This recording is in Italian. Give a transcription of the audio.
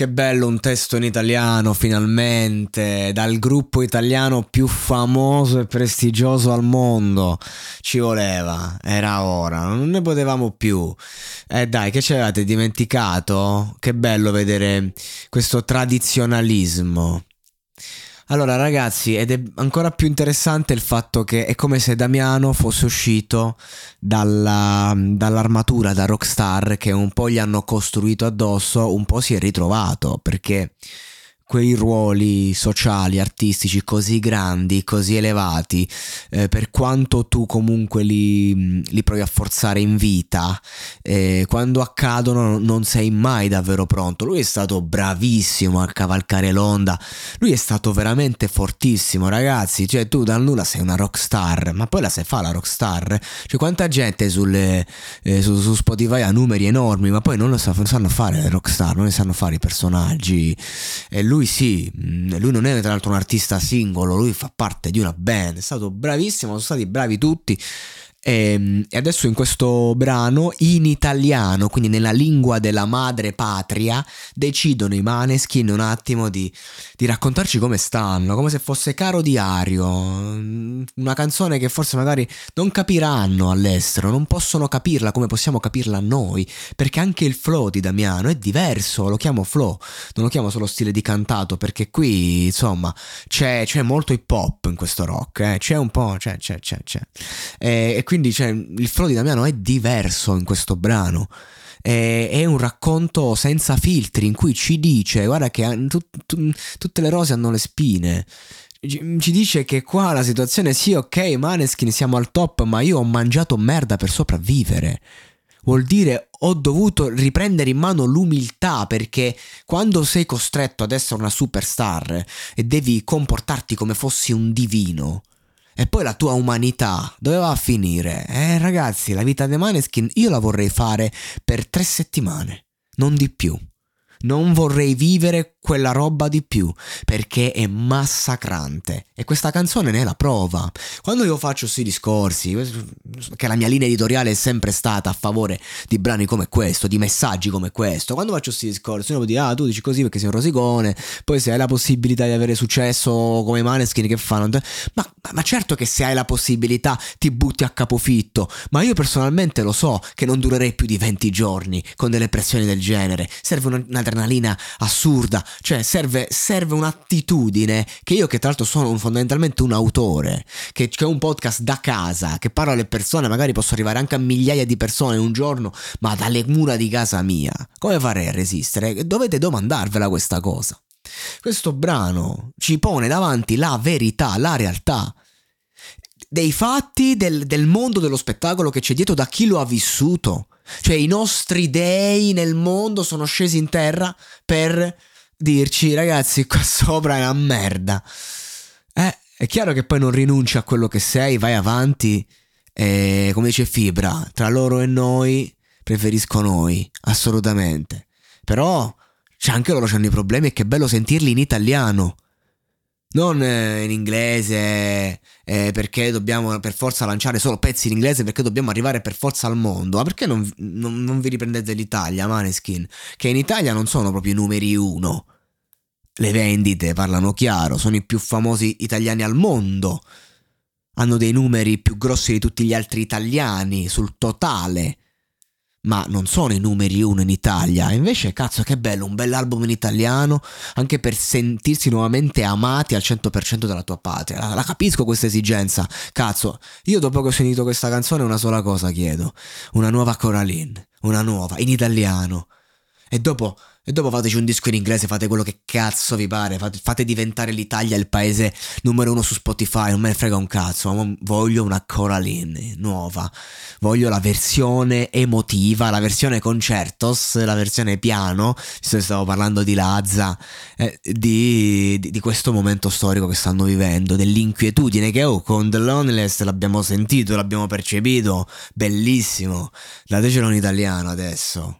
Che bello un testo in italiano, finalmente, dal gruppo italiano più famoso e prestigioso al mondo. Ci voleva, era ora, non ne potevamo più. Eh dai, che ci avevate dimenticato? Che bello vedere questo tradizionalismo. Allora ragazzi, ed è ancora più interessante il fatto che è come se Damiano fosse uscito dalla, dall'armatura da Rockstar che un po' gli hanno costruito addosso, un po' si è ritrovato perché quei ruoli sociali, artistici così grandi, così elevati, eh, per quanto tu comunque li, li, provi a forzare in vita, eh, quando accadono non sei mai davvero pronto. Lui è stato bravissimo a cavalcare l'onda, lui è stato veramente fortissimo, ragazzi. Cioè, tu dal nulla sei una rockstar, ma poi la sai fa la rockstar? Cioè, quanta gente sulle, eh, su, su, Spotify ha numeri enormi, ma poi non lo sanno fare le rockstar, non ne sanno fare i personaggi. E lui lui sì, mm, lui non è tra l'altro un artista singolo, lui fa parte di una band, è stato bravissimo, sono stati bravi tutti e, ehm, e, adesso in questo brano, in italiano, quindi nella lingua della madre patria, decidono i maneskin un attimo di, di raccontarci come stanno, come se fosse caro diario. Una canzone che forse magari non capiranno all'estero, non possono capirla come possiamo capirla noi, perché anche il flow di Damiano è diverso, lo chiamo flow, non lo chiamo solo stile di cantato, perché qui insomma c'è, c'è molto hip hop in questo rock, eh? c'è un po', c'è, c'è, c'è, c'è. E, e quindi cioè, il flow di Damiano è diverso in questo brano. È, un racconto senza filtri in cui ci dice: Guarda, che tu, tu, tutte le rose hanno le spine. Ci dice che qua la situazione sì, ok, Maneskin siamo al top, ma io ho mangiato merda per sopravvivere. Vuol dire ho dovuto riprendere in mano l'umiltà perché quando sei costretto ad essere una superstar e devi comportarti come fossi un divino, e poi la tua umanità dove va a finire? Eh ragazzi, la vita dei Maneskin io la vorrei fare per tre settimane, non di più. Non vorrei vivere quella roba di più perché è massacrante. E questa canzone ne è la prova. Quando io faccio questi discorsi, che la mia linea editoriale è sempre stata a favore di brani come questo, di messaggi come questo, quando faccio questi discorsi uno può dire ah tu dici così perché sei un rosicone, poi se hai la possibilità di avere successo come Maneskin che fanno, ma, ma certo che se hai la possibilità ti butti a capofitto, ma io personalmente lo so che non durerei più di 20 giorni con delle pressioni del genere, serve un'adrenalina assurda cioè serve, serve un'attitudine che io che tra l'altro sono un, fondamentalmente un autore, che, ho un podcast da casa, che parlo alle persone, magari posso arrivare anche a migliaia di persone un giorno, ma dalle mura di casa mia. Come farei a resistere? Dovete domandarvela questa cosa. Questo brano ci pone davanti la verità, la realtà dei fatti del, del, mondo dello spettacolo che c'è dietro da chi lo ha vissuto. Cioè i nostri dei nel mondo sono scesi in terra per dirci ragazzi qua sopra è una merda. Eh, è chiaro che poi non rinunci a quello che sei, vai avanti e come dice Fibra, tra loro e noi preferisco noi, assolutamente. Però c'è anche loro c'hanno i problemi e che bello sentirli in italiano. Non eh, in inglese eh, perché dobbiamo per forza lanciare solo pezzi in inglese perché dobbiamo arrivare per forza al mondo. Ma perché non, non, non vi riprendete l'Italia, Maneskin? Che in Italia non sono proprio i numeri uno. Le vendite parlano chiaro, sono i più famosi italiani al mondo. Hanno dei numeri più grossi di tutti gli altri italiani sul totale ma non sono i numeri uno in Italia. Invece, cazzo, che bello, un bell'album in italiano, anche per sentirsi nuovamente amati al 100% dalla tua patria. La, la capisco questa esigenza. Cazzo, io dopo che ho sentito questa canzone una sola cosa chiedo. Una nuova Coraline, una nuova, in italiano. E dopo e dopo fateci un disco in inglese, fate quello che cazzo vi pare, fate, fate diventare l'Italia il paese numero uno su Spotify, non me ne frega un cazzo, ma voglio una Coraline nuova, voglio la versione emotiva, la versione concertos, la versione piano, stavo parlando di Lazza, eh, di, di, di, questo momento storico che stanno vivendo, dell'inquietudine che oh, con The Loneliness l'abbiamo sentito, l'abbiamo percepito, bellissimo, datecelo in italiano adesso.